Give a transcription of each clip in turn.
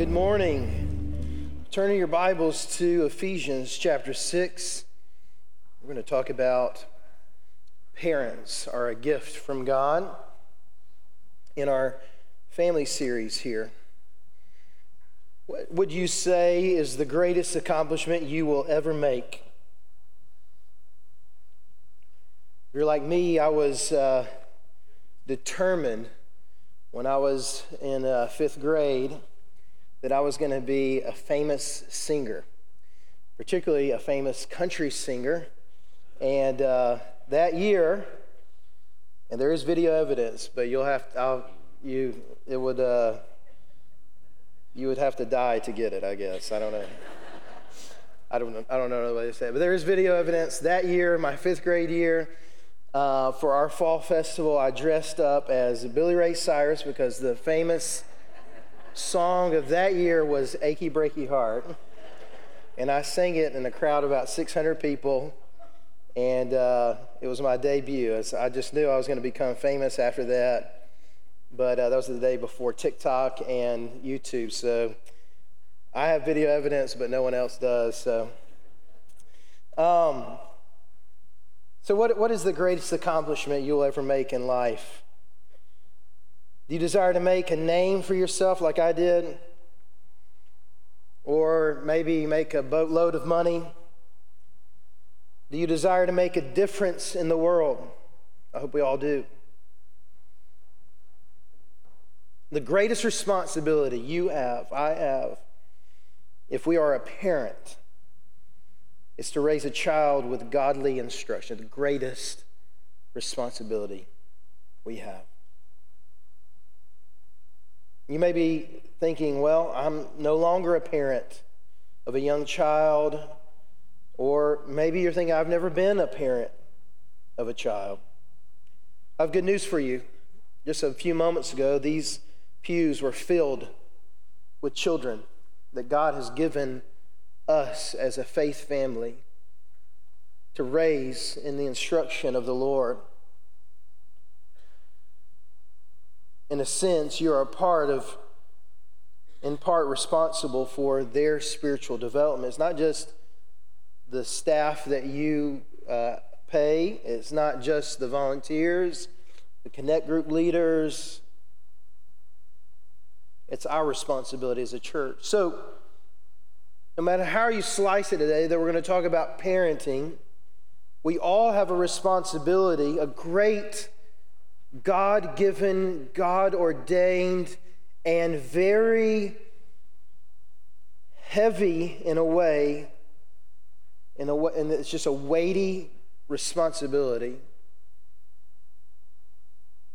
good morning. Turning your Bibles to Ephesians chapter 6. We're going to talk about parents are a gift from God in our family series here. What would you say is the greatest accomplishment you will ever make? If you're like me, I was uh, determined when I was in uh, fifth grade that I was going to be a famous singer, particularly a famous country singer. And uh, that year, and there is video evidence, but you'll have I'll, you it would uh, you would have to die to get it. I guess I don't know. I don't know. I don't know what to say, but there is video evidence. That year, my fifth grade year, uh, for our fall festival, I dressed up as Billy Ray Cyrus because the famous song of that year was Achy Breaky Heart. And I sang it in a crowd of about 600 people. And uh, it was my debut. I just knew I was going to become famous after that. But uh, that was the day before TikTok and YouTube. So I have video evidence, but no one else does. So, um, so what, what is the greatest accomplishment you'll ever make in life? Do you desire to make a name for yourself like I did? Or maybe make a boatload of money? Do you desire to make a difference in the world? I hope we all do. The greatest responsibility you have, I have, if we are a parent, is to raise a child with godly instruction, the greatest responsibility we have. You may be thinking, well, I'm no longer a parent of a young child, or maybe you're thinking, I've never been a parent of a child. I have good news for you. Just a few moments ago, these pews were filled with children that God has given us as a faith family to raise in the instruction of the Lord. In a sense, you're a part of, in part, responsible for their spiritual development. It's not just the staff that you uh, pay, it's not just the volunteers, the Connect group leaders. It's our responsibility as a church. So, no matter how you slice it today, that we're going to talk about parenting, we all have a responsibility, a great God given, God ordained, and very heavy in a way, in a way, and it's just a weighty responsibility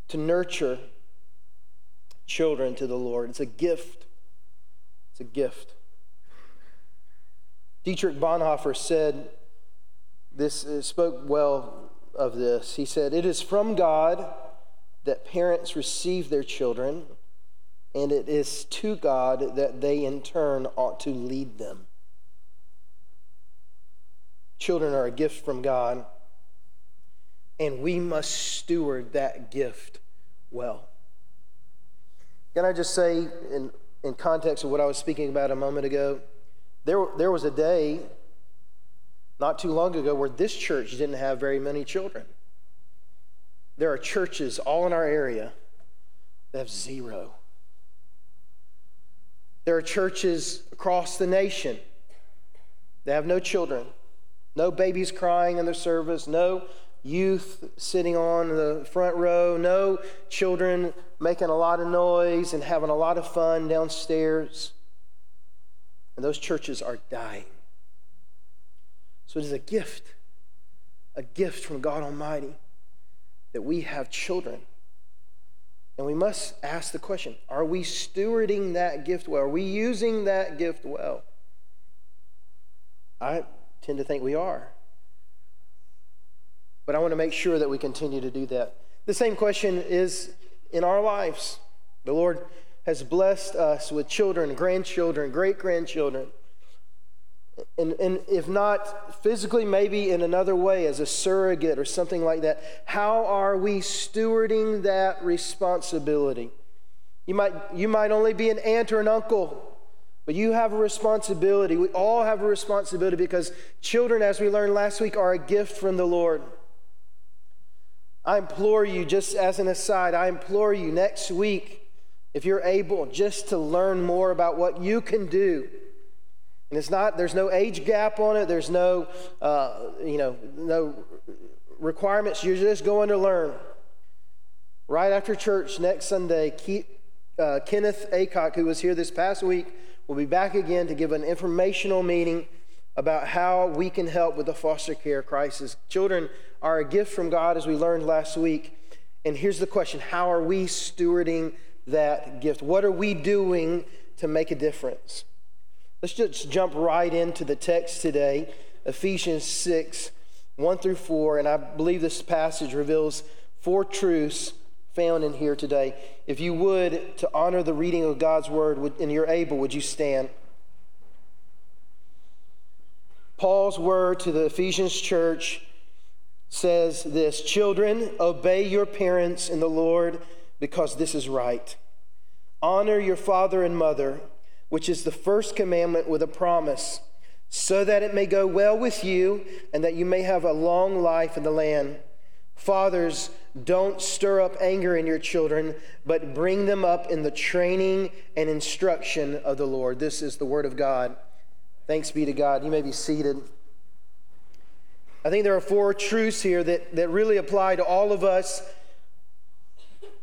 to nurture children to the Lord. It's a gift. It's a gift. Dietrich Bonhoeffer said this, uh, spoke well of this. He said, It is from God that parents receive their children, and it is to God that they in turn ought to lead them. Children are a gift from God, and we must steward that gift well. Can I just say, in, in context of what I was speaking about a moment ago, there, there was a day not too long ago where this church didn't have very many children. There are churches all in our area that have zero. There are churches across the nation that have no children, no babies crying in the service, no youth sitting on the front row, no children making a lot of noise and having a lot of fun downstairs. And those churches are dying. So it is a gift, a gift from God Almighty that we have children. And we must ask the question are we stewarding that gift well? Are we using that gift well? I tend to think we are. But I want to make sure that we continue to do that. The same question is in our lives. The Lord has blessed us with children, grandchildren, great grandchildren and, and if not physically, maybe in another way as a surrogate or something like that, how are we stewarding that responsibility? You might, you might only be an aunt or an uncle But you have a responsibility. We all have a responsibility because children, as we learned last week, are a gift from the Lord. I implore you, just as an aside, I implore you next week, if you're able, just to learn more about what you can do. And it's not, there's no age gap on it, there's no, uh, you know, no requirements. You're just going to learn. Right after church next Sunday, Keith, uh, Kenneth Acock, who was here this past week, will be back again to give an informational meeting about how we can help with the foster care crisis. Children are a gift from God, as we learned last week. And here's the question How are we stewarding that gift? What are we doing to make a difference? Let's just jump right into the text today Ephesians 6 1 through 4. And I believe this passage reveals four truths found in here today. If you would, to honor the reading of God's word and you're able, would you stand? Paul's word to the Ephesians church says this Children, obey your parents in the Lord because this is right. Honor your father and mother, which is the first commandment with a promise, so that it may go well with you and that you may have a long life in the land. Fathers, don't stir up anger in your children, but bring them up in the training and instruction of the Lord. This is the word of God. Thanks be to God. You may be seated. I think there are four truths here that, that really apply to all of us.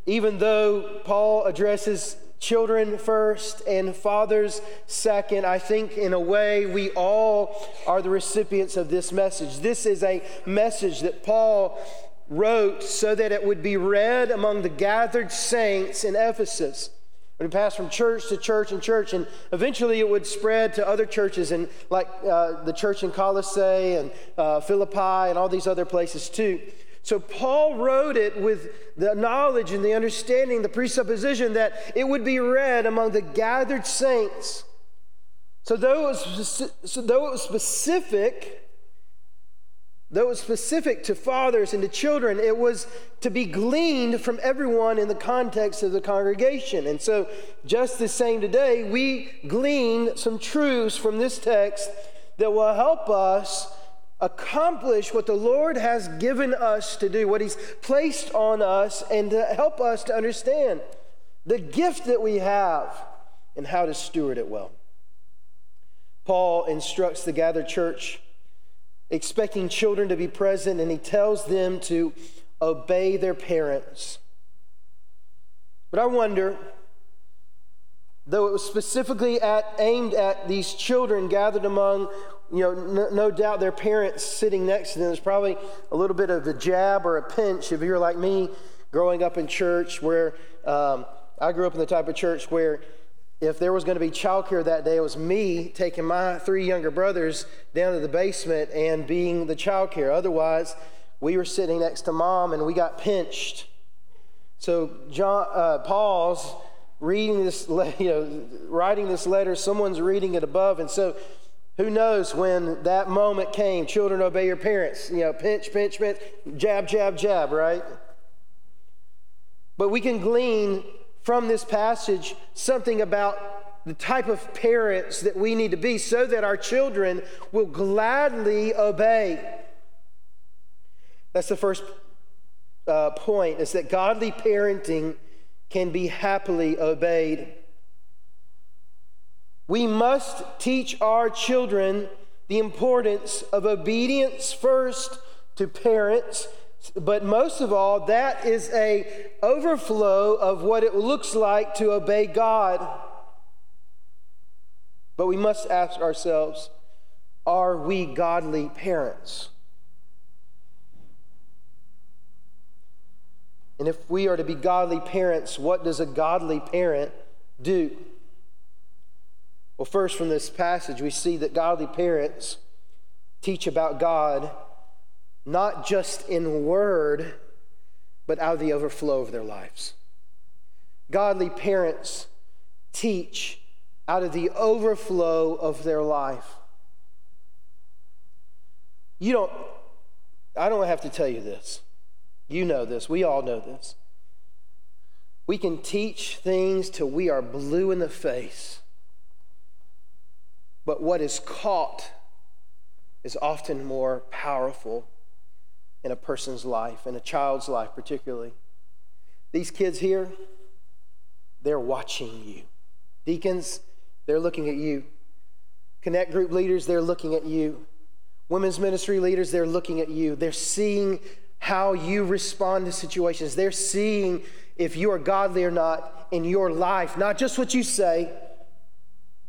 Even though Paul addresses children first and fathers second, I think in a way we all are the recipients of this message. This is a message that Paul wrote so that it would be read among the gathered saints in Ephesus. It would pass from church to church and church, and eventually it would spread to other churches, and like uh, the church in Colossae and uh, Philippi and all these other places too. So Paul wrote it with the knowledge and the understanding, the presupposition that it would be read among the gathered saints. So though it was, so though it was specific, Though it was specific to fathers and to children, it was to be gleaned from everyone in the context of the congregation. And so, just the same today, we glean some truths from this text that will help us accomplish what the Lord has given us to do, what He's placed on us, and to help us to understand the gift that we have and how to steward it well. Paul instructs the gathered church expecting children to be present, and he tells them to obey their parents. But I wonder, though it was specifically at, aimed at these children gathered among, you know, no, no doubt their parents sitting next to them, there's probably a little bit of a jab or a pinch if you're like me growing up in church where um, I grew up in the type of church where if there was going to be childcare that day, it was me taking my three younger brothers down to the basement and being the childcare. Otherwise, we were sitting next to mom and we got pinched. So John, uh, Paul's reading this, you know, writing this letter. Someone's reading it above, and so who knows when that moment came? Children, obey your parents. You know, pinch, pinch, pinch, jab, jab, jab. Right. But we can glean from this passage something about the type of parents that we need to be so that our children will gladly obey. That's the first uh, point is that godly parenting can be happily obeyed. We must teach our children the importance of obedience first to parents but most of all, that is a overflow of what it looks like to obey God. But we must ask ourselves, are we godly parents? And if we are to be godly parents, what does a godly parent do? Well, first, from this passage, we see that godly parents teach about God not just in word, but out of the overflow of their lives. Godly parents teach out of the overflow of their life. You don't, I don't have to tell you this. You know this. We all know this. We can teach things till we are blue in the face. But what is caught is often more powerful in a person's life, in a child's life particularly. These kids here, they're watching you. Deacons, they're looking at you. Connect group leaders, they're looking at you. Women's ministry leaders, they're looking at you. They're seeing how you respond to situations. They're seeing if you are godly or not in your life, not just what you say,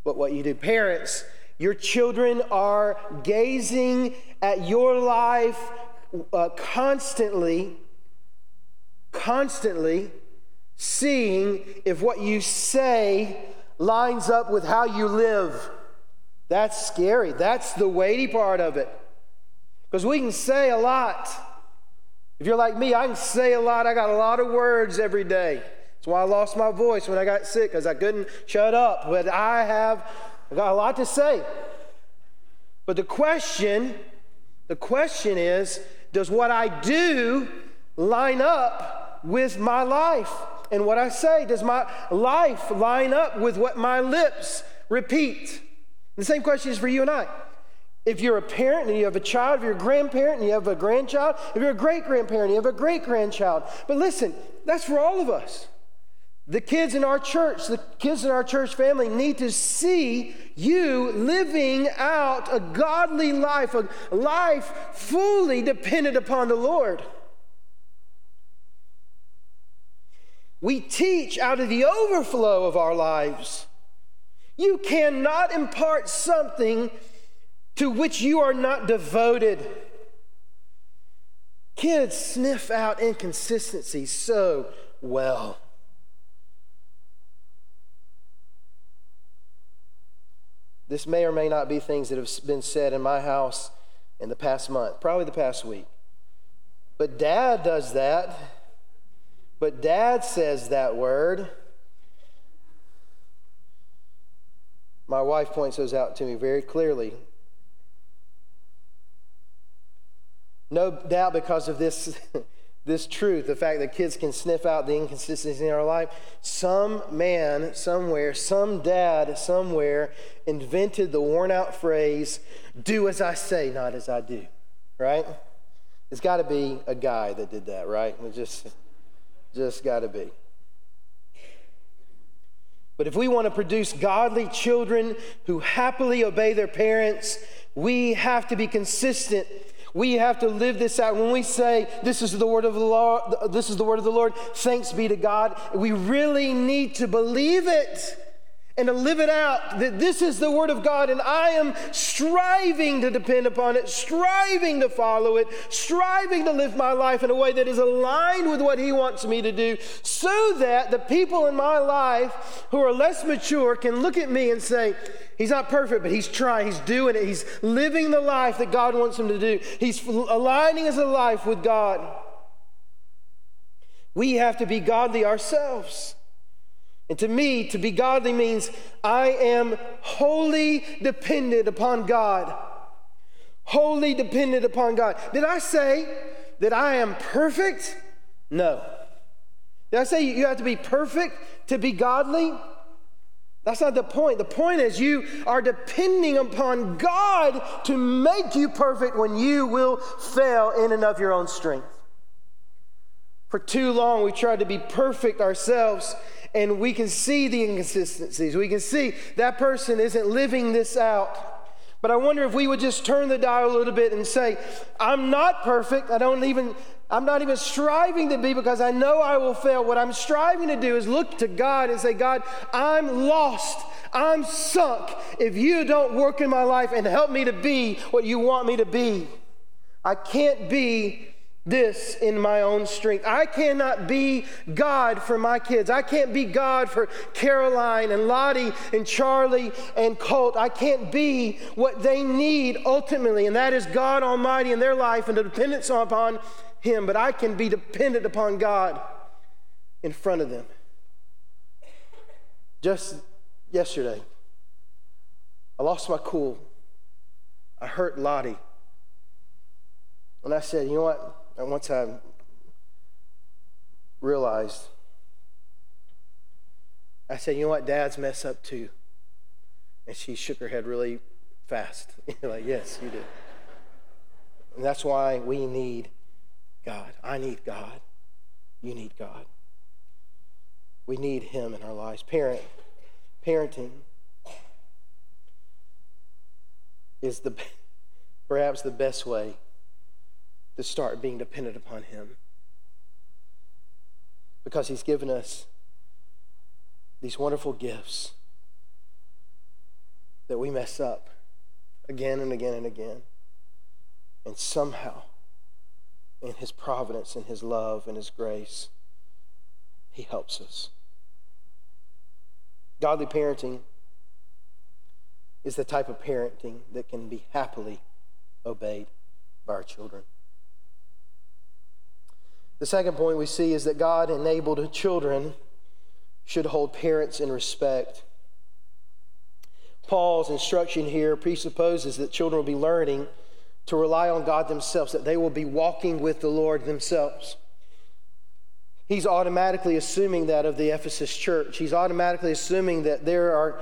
but what you do. Parents, your children are gazing at your life uh, constantly, constantly seeing if what you say lines up with how you live. That's scary. That's the weighty part of it. Because we can say a lot. If you're like me, I can say a lot. I got a lot of words every day. That's why I lost my voice when I got sick, because I couldn't shut up. But I have I got a lot to say. But the question, the question is, does what I do line up with my life and what I say? Does my life line up with what my lips repeat? The same question is for you and I. If you're a parent and you have a child, if you're a grandparent and you have a grandchild, if you're a great grandparent, and you have a great grandchild. But listen, that's for all of us. The kids in our church, the kids in our church family need to see you living out a godly life, a life fully dependent upon the Lord. We teach out of the overflow of our lives. You cannot impart something to which you are not devoted. Kids sniff out inconsistency so well. This may or may not be things that have been said in my house in the past month, probably the past week. But dad does that. But dad says that word. My wife points those out to me very clearly. No doubt because of this this truth, the fact that kids can sniff out the inconsistencies in our life, some man somewhere, some dad somewhere invented the worn out phrase, do as I say, not as I do, right? It's got to be a guy that did that, right? It just, just got to be. But if we want to produce godly children who happily obey their parents, we have to be consistent we have to live this out. When we say this is the word of the Lord, this is the word of the Lord, thanks be to God, we really need to believe it and to live it out that this is the Word of God, and I am striving to depend upon it, striving to follow it, striving to live my life in a way that is aligned with what He wants me to do, so that the people in my life who are less mature can look at me and say, He's not perfect, but he's trying. He's doing it. He's living the life that God wants him to do. He's aligning his life with God. We have to be godly ourselves. And to me, to be godly means I am wholly dependent upon God. Wholly dependent upon God. Did I say that I am perfect? No. Did I say you have to be perfect to be godly? That's not the point. The point is you are depending upon God to make you perfect when you will fail in and of your own strength. For too long, we tried to be perfect ourselves, and we can see the inconsistencies. We can see that person isn't living this out. But I wonder if we would just turn the dial a little bit and say, I'm not perfect. I don't even I'm not even striving to be because I know I will fail. What I'm striving to do is look to God and say, God, I'm lost. I'm sunk. If you don't work in my life and help me to be what you want me to be, I can't be this in my own strength. I cannot be God for my kids. I can't be God for Caroline and Lottie and Charlie and Colt. I can't be what they need ultimately, and that is God Almighty in their life and the dependence upon him, but I can be dependent upon God in front of them. Just yesterday, I lost my cool. I hurt Lottie. And I said, you know what? And once I realized, I said, you know what? Dads mess up too. And she shook her head really fast. like, yes, you did. And that's why we need God. I need God. You need God. We need Him in our lives. Parent, parenting is the perhaps the best way to start being dependent upon Him. Because He's given us these wonderful gifts that we mess up again and again and again. And somehow, in His providence and His love and His grace, He helps us. Godly parenting is the type of parenting that can be happily obeyed by our children. The second point we see is that God enabled children should hold parents in respect. Paul's instruction here presupposes that children will be learning to rely on God themselves, that they will be walking with the Lord themselves. He's automatically assuming that of the Ephesus church. He's automatically assuming that there are,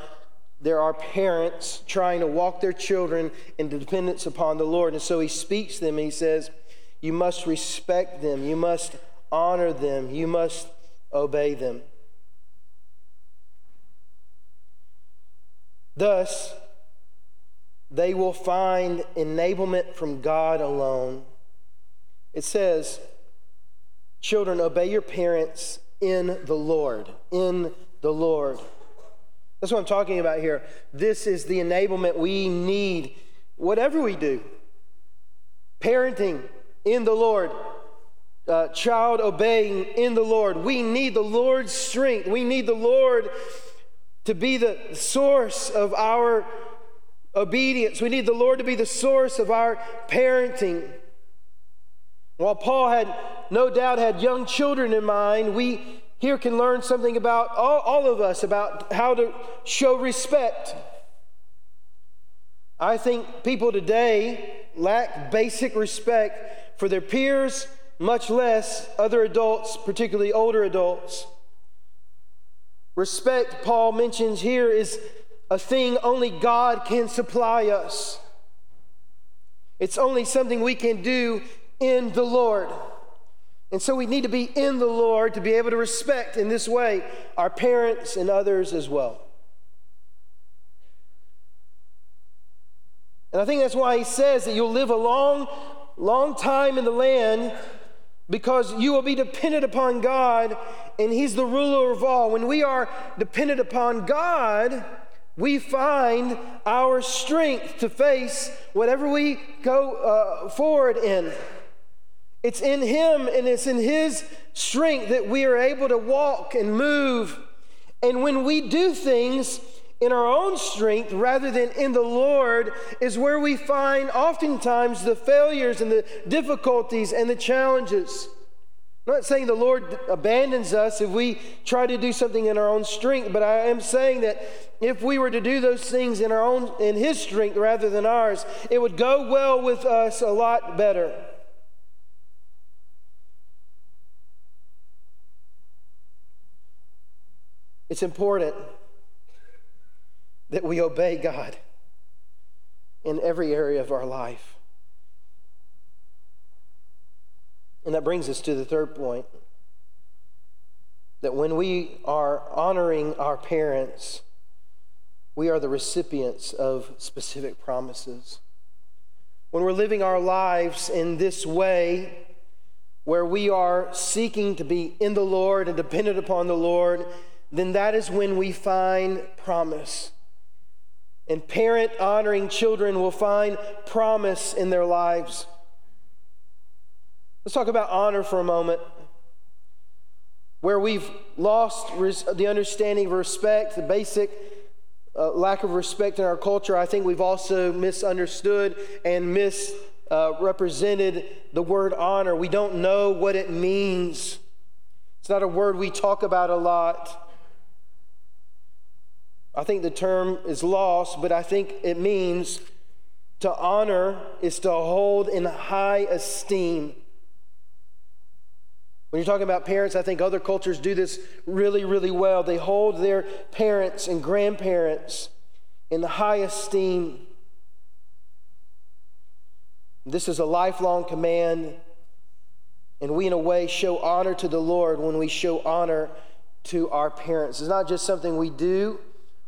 there are parents trying to walk their children in dependence upon the Lord. And so he speaks to them and he says, You must respect them, you must honor them, you must obey them. Thus, they will find enablement from God alone. It says, Children, obey your parents in the Lord. In the Lord. That's what I'm talking about here. This is the enablement we need, whatever we do. Parenting in the Lord, uh, child obeying in the Lord. We need the Lord's strength. We need the Lord to be the source of our obedience. We need the Lord to be the source of our parenting. While Paul had no doubt had young children in mind, we here can learn something about all, all of us about how to show respect. I think people today lack basic respect for their peers, much less other adults, particularly older adults. Respect, Paul mentions here, is a thing only God can supply us. It's only something we can do in the Lord. And so we need to be in the Lord to be able to respect in this way our parents and others as well. And I think that's why he says that you'll live a long, long time in the land because you will be dependent upon God and He's the ruler of all. When we are dependent upon God, we find our strength to face whatever we go uh, forward in. It's in Him and it's in His strength that we are able to walk and move. And when we do things in our own strength rather than in the Lord, is where we find oftentimes the failures and the difficulties and the challenges. I'm not saying the Lord abandons us if we try to do something in our own strength, but I am saying that if we were to do those things in our own in his strength rather than ours, it would go well with us a lot better. It's important that we obey God in every area of our life. And that brings us to the third point that when we are honoring our parents, we are the recipients of specific promises. When we're living our lives in this way, where we are seeking to be in the Lord and dependent upon the Lord, then that is when we find promise. And parent honoring children will find promise in their lives. Let's talk about honor for a moment. Where we've lost res- the understanding of respect, the basic uh, lack of respect in our culture, I think we've also misunderstood and misrepresented uh, the word honor. We don't know what it means. It's not a word we talk about a lot. I think the term is lost, but I think it means to honor is to hold in high esteem. When you're talking about parents, I think other cultures do this really, really well. They hold their parents and grandparents in the high esteem. This is a lifelong command, and we, in a way, show honor to the Lord when we show honor to our parents. It's not just something we do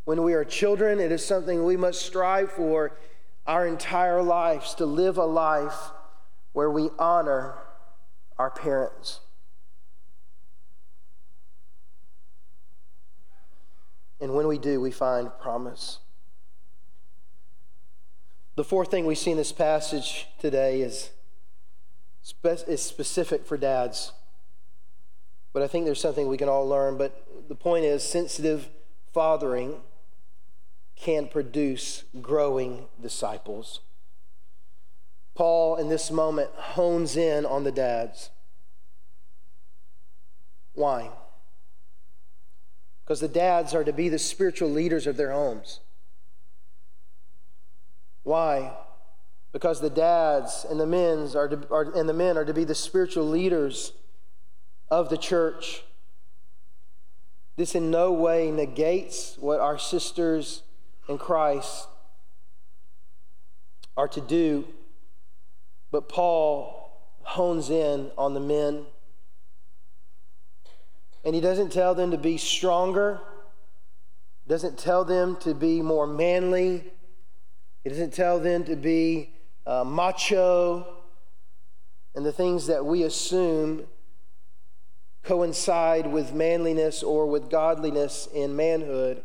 when we are children, it is something we must strive for our entire lives to live a life where we honor our parents. And when we do, we find promise. The fourth thing we see in this passage today is, is specific for dads. But I think there's something we can all learn. But the point is sensitive fathering can produce growing disciples. Paul, in this moment, hones in on the dads. Why? Because the dads are to be the spiritual leaders of their homes. Why? Because the dads and the men's are, to, are and the men are to be the spiritual leaders of the church. This in no way negates what our sisters in Christ are to do, but Paul hones in on the men. And he doesn't tell them to be stronger, doesn't tell them to be more manly, he doesn't tell them to be uh, macho and the things that we assume coincide with manliness or with godliness in manhood,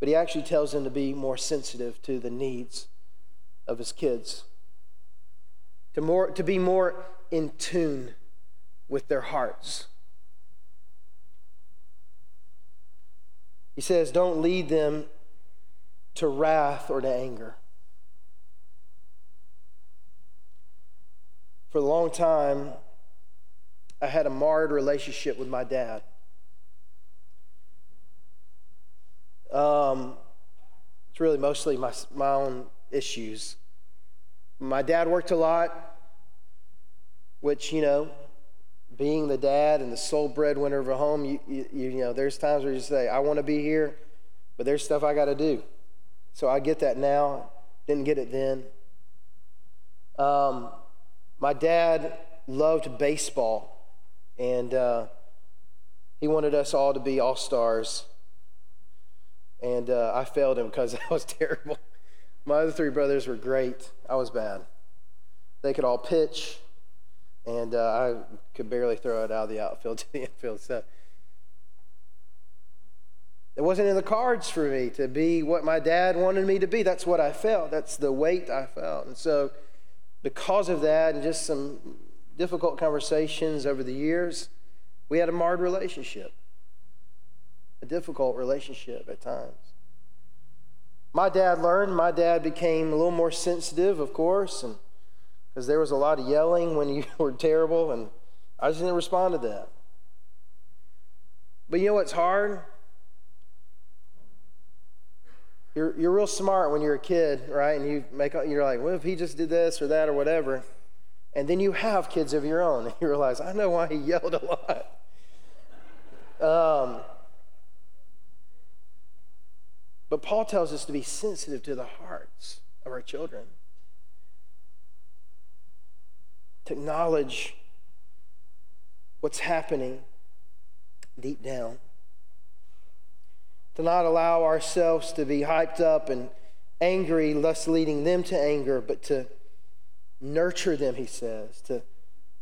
but he actually tells them to be more sensitive to the needs of his kids, to, more, to be more in tune with their hearts. He says, Don't lead them to wrath or to anger. For a long time, I had a marred relationship with my dad. Um, it's really mostly my, my own issues. My dad worked a lot, which, you know, being the dad and the sole breadwinner of a home, you, you, you know, there's times where you say, I want to be here, but there's stuff I got to do. So I get that now. Didn't get it then. Um, my dad loved baseball. And uh, he wanted us all to be all stars. And uh, I failed him because I was terrible. My other three brothers were great. I was bad. They could all pitch, and uh, I could barely throw it out of the outfield to the infield. So it wasn't in the cards for me to be what my dad wanted me to be. That's what I felt. That's the weight I felt. And so, because of that, and just some difficult conversations over the years, we had a marred relationship, a difficult relationship at times. My dad learned, my dad became a little more sensitive, of course, and because there was a lot of yelling when you were terrible, and I just didn't respond to that. But you know what's hard? You're, you're real smart when you're a kid, right? And you make you're like, well, if he just did this or that or whatever. And then you have kids of your own, and you realize, I know why he yelled a lot. Um, but Paul tells us to be sensitive to the hearts of our children, to acknowledge what's happening deep down, to not allow ourselves to be hyped up and angry, thus leading them to anger, but to Nurture them, he says, to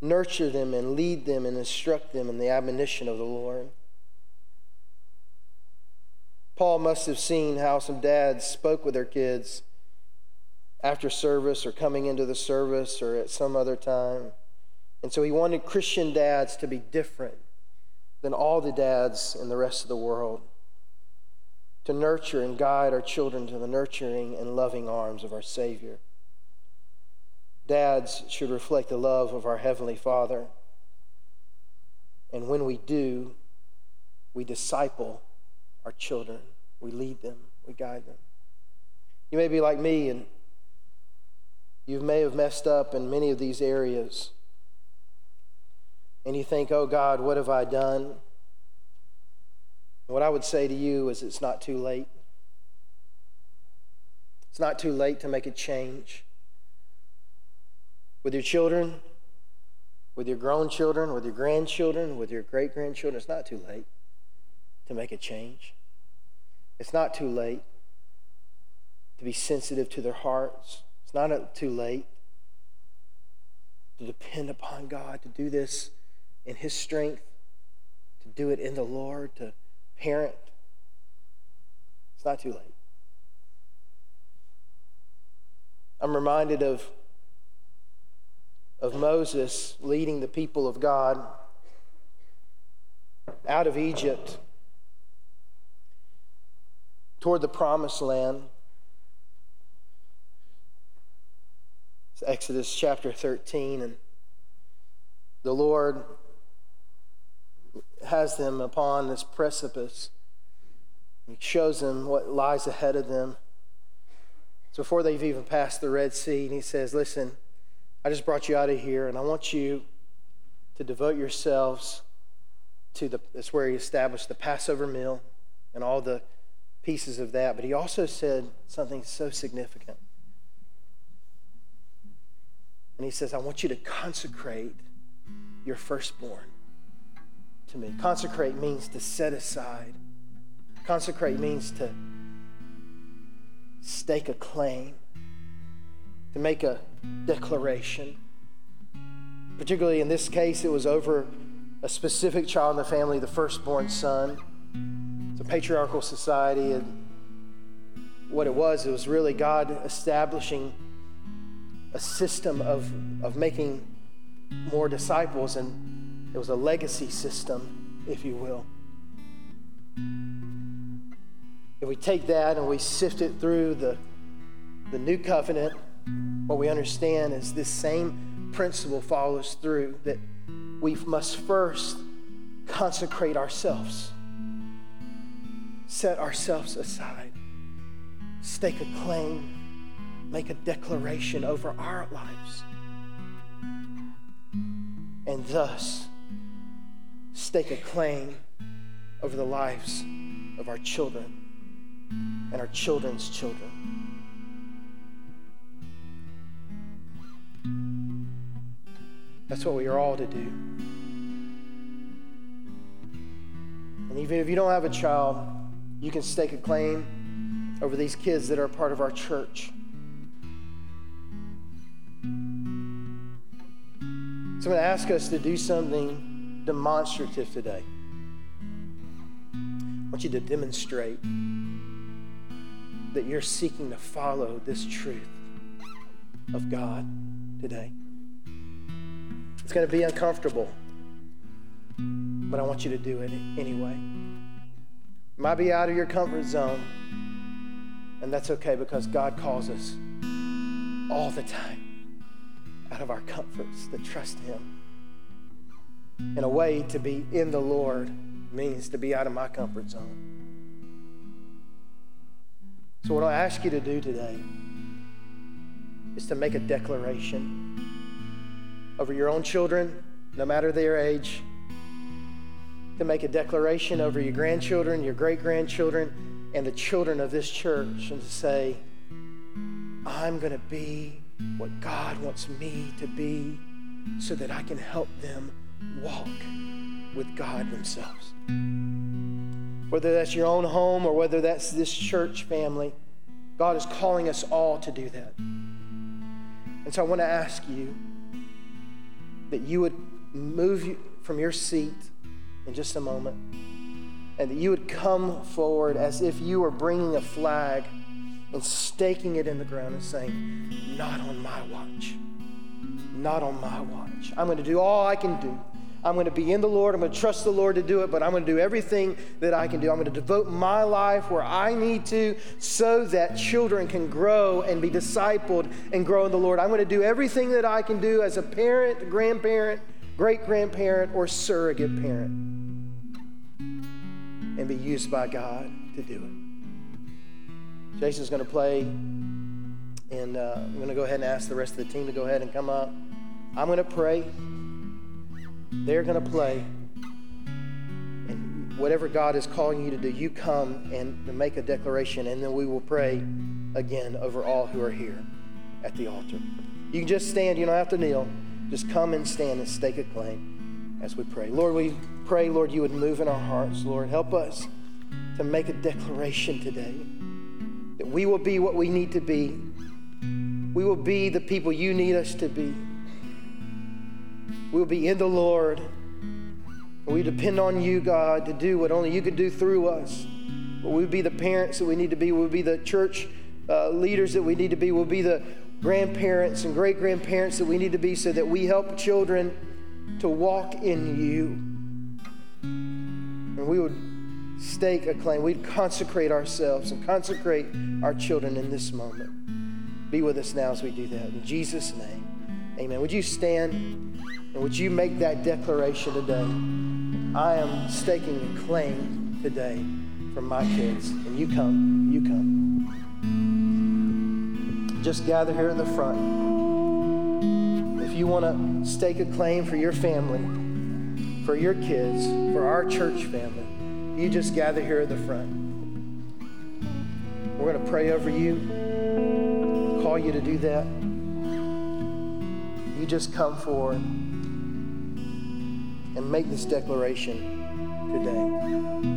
nurture them and lead them and instruct them in the admonition of the Lord. Paul must have seen how some dads spoke with their kids after service or coming into the service or at some other time. And so he wanted Christian dads to be different than all the dads in the rest of the world, to nurture and guide our children to the nurturing and loving arms of our Savior. Dads should reflect the love of our Heavenly Father. And when we do, we disciple our children, we lead them, we guide them. You may be like me, and you may have messed up in many of these areas. And you think, oh God, what have I done? What I would say to you is it's not too late. It's not too late to make a change. With your children, with your grown children, with your grandchildren, with your great grandchildren, it's not too late to make a change. It's not too late to be sensitive to their hearts. It's not too late to depend upon God, to do this in His strength, to do it in the Lord, to parent. It's not too late. I'm reminded of, of Moses leading the people of God out of Egypt toward the promised land. It's Exodus chapter 13, and the Lord has them upon this precipice. He shows them what lies ahead of them. So before they've even passed the Red Sea, and he says, Listen, I just brought you out of here, and I want you to devote yourselves to the, that's where he established the Passover meal and all the pieces of that. But he also said something so significant. And he says, I want you to consecrate your firstborn to me. Consecrate means to set aside, consecrate means to stake a claim, to make a declaration. Particularly in this case, it was over a specific child in the family, the firstborn son. Patriarchal society. And what it was, it was really God establishing a system of, of making more disciples, and it was a legacy system, if you will. If we take that and we sift it through the, the new covenant, what we understand is this same principle follows through that we must first consecrate ourselves, set ourselves aside, stake a claim, make a declaration over our lives, and thus stake a claim over the lives of our children and our children's children. That's what we are all to do. And even if you don't have a child, you can stake a claim over these kids that are part of our church. So I'm going to ask us to do something demonstrative today. I want you to demonstrate that you're seeking to follow this truth of God today. It's going to be uncomfortable, but I want you to do it anyway. Might be out of your comfort zone, and that's okay because God calls us all the time out of our comforts to trust Him. In a way, to be in the Lord means to be out of my comfort zone. So, what I ask you to do today is to make a declaration over your own children, no matter their age, to make a declaration over your grandchildren, your great grandchildren, and the children of this church, and to say, I'm going to be what God wants me to be so that I can help them walk with God themselves whether that's your own home or whether that's this church family, God is calling us all to do that. And so I want to ask you that you would move from your seat in just a moment and that you would come forward as if you were bringing a flag and staking it in the ground and saying, Not on my watch. Not on my watch. I'm going to do all I can do I'm going to be in the Lord. I'm going to trust the Lord to do it, but I'm going to do everything that I can do. I'm going to devote my life where I need to so that children can grow and be discipled and grow in the Lord. I'm going to do everything that I can do as a parent, grandparent, great grandparent, or surrogate parent and be used by God to do it. Jason's going to play, and uh, I'm going to go ahead and ask the rest of the team to go ahead and come up. I'm going to pray. They're going to play. And whatever God is calling you to do, you come and make a declaration, and then we will pray again over all who are here at the altar. You can just stand, you don't have to kneel. Just come and stand and stake a claim as we pray. Lord, we pray, Lord, you would move in our hearts. Lord, help us to make a declaration today that we will be what we need to be. We will be the people you need us to be. We will be in the Lord. We depend on you, God, to do what only you can do through us. Will we will be the parents that we need to be? We will be the church uh, leaders that we need to be? We'll be the grandparents and great grandparents that we need to be so that we help children to walk in you? And we would stake a claim. We'd consecrate ourselves and consecrate our children in this moment. Be with us now as we do that. In Jesus' name, amen. Would you stand and would you make that declaration today? I am staking a claim today for my kids. And you come, you come. Just gather here at the front. If you want to stake a claim for your family, for your kids, for our church family, you just gather here at the front. We're going to pray over you, call you to do that. You just come forward and make this declaration today.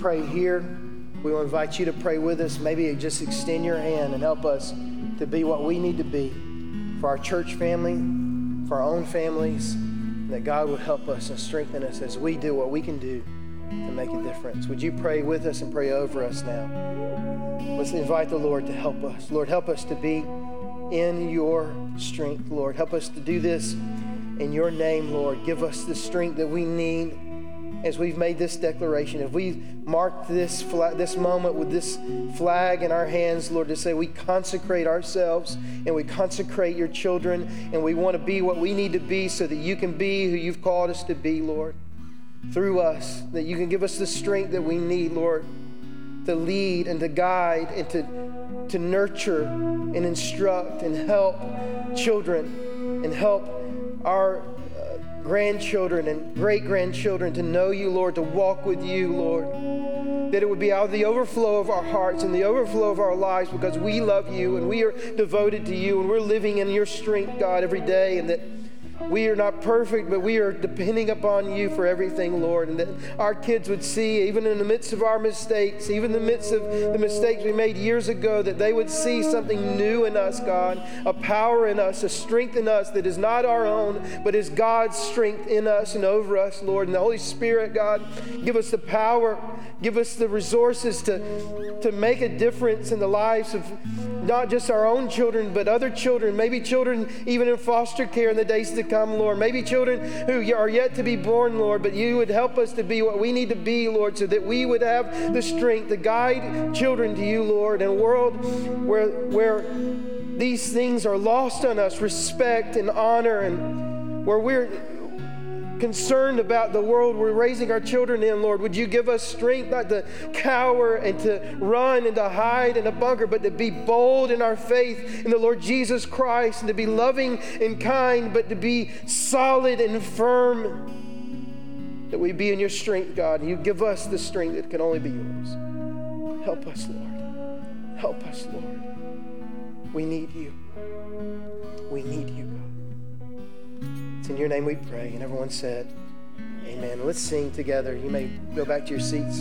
Pray here, we will invite you to pray with us. Maybe just extend your hand and help us to be what we need to be for our church family, for our own families, and that God would help us and strengthen us as we do what we can do to make a difference. Would you pray with us and pray over us now? Let's invite the Lord to help us. Lord, help us to be in your strength, Lord. Help us to do this in your name, Lord. Give us the strength that we need as we've made this declaration, if we've marked this, this moment with this flag in our hands, Lord, to say we consecrate ourselves and we consecrate your children and we want to be what we need to be so that you can be who you've called us to be, Lord, through us, that you can give us the strength that we need, Lord, to lead and to guide and to, to nurture and instruct and help children and help our grandchildren and great grandchildren to know you, Lord, to walk with you, Lord. That it would be out of the overflow of our hearts and the overflow of our lives because we love you and we are devoted to you and we're living in your strength, God, every day. And that we are not perfect, but we are depending upon you for everything, Lord. And that our kids would see, even in the midst of our mistakes, even in the midst of the mistakes we made years ago, that they would see something new in us, God, a power in us, a strength in us that is not our own, but is God's strength in us and over us, Lord. And the Holy Spirit, God, give us the power, give us the resources to, to make a difference in the lives of not just our own children, but other children, maybe children even in foster care in the days to come, Lord. Maybe children who are yet to be born, Lord, but you would help us to be what we need to be, Lord, so that we would have the strength to guide children to you, Lord, in a world where, where these things are lost on us respect and honor, and where we're concerned about the world we're raising our children in, Lord. Would you give us strength not to cower and to run and to hide in a bunker, but to be bold in our faith in the Lord Jesus Christ and to be loving and kind, but to be solid and firm. That we be in your strength, God. You give us the strength that can only be yours. Help us, Lord. Help us, Lord. We need you. We need you, in your name we pray. And everyone said, Amen. Let's sing together. You may go back to your seats.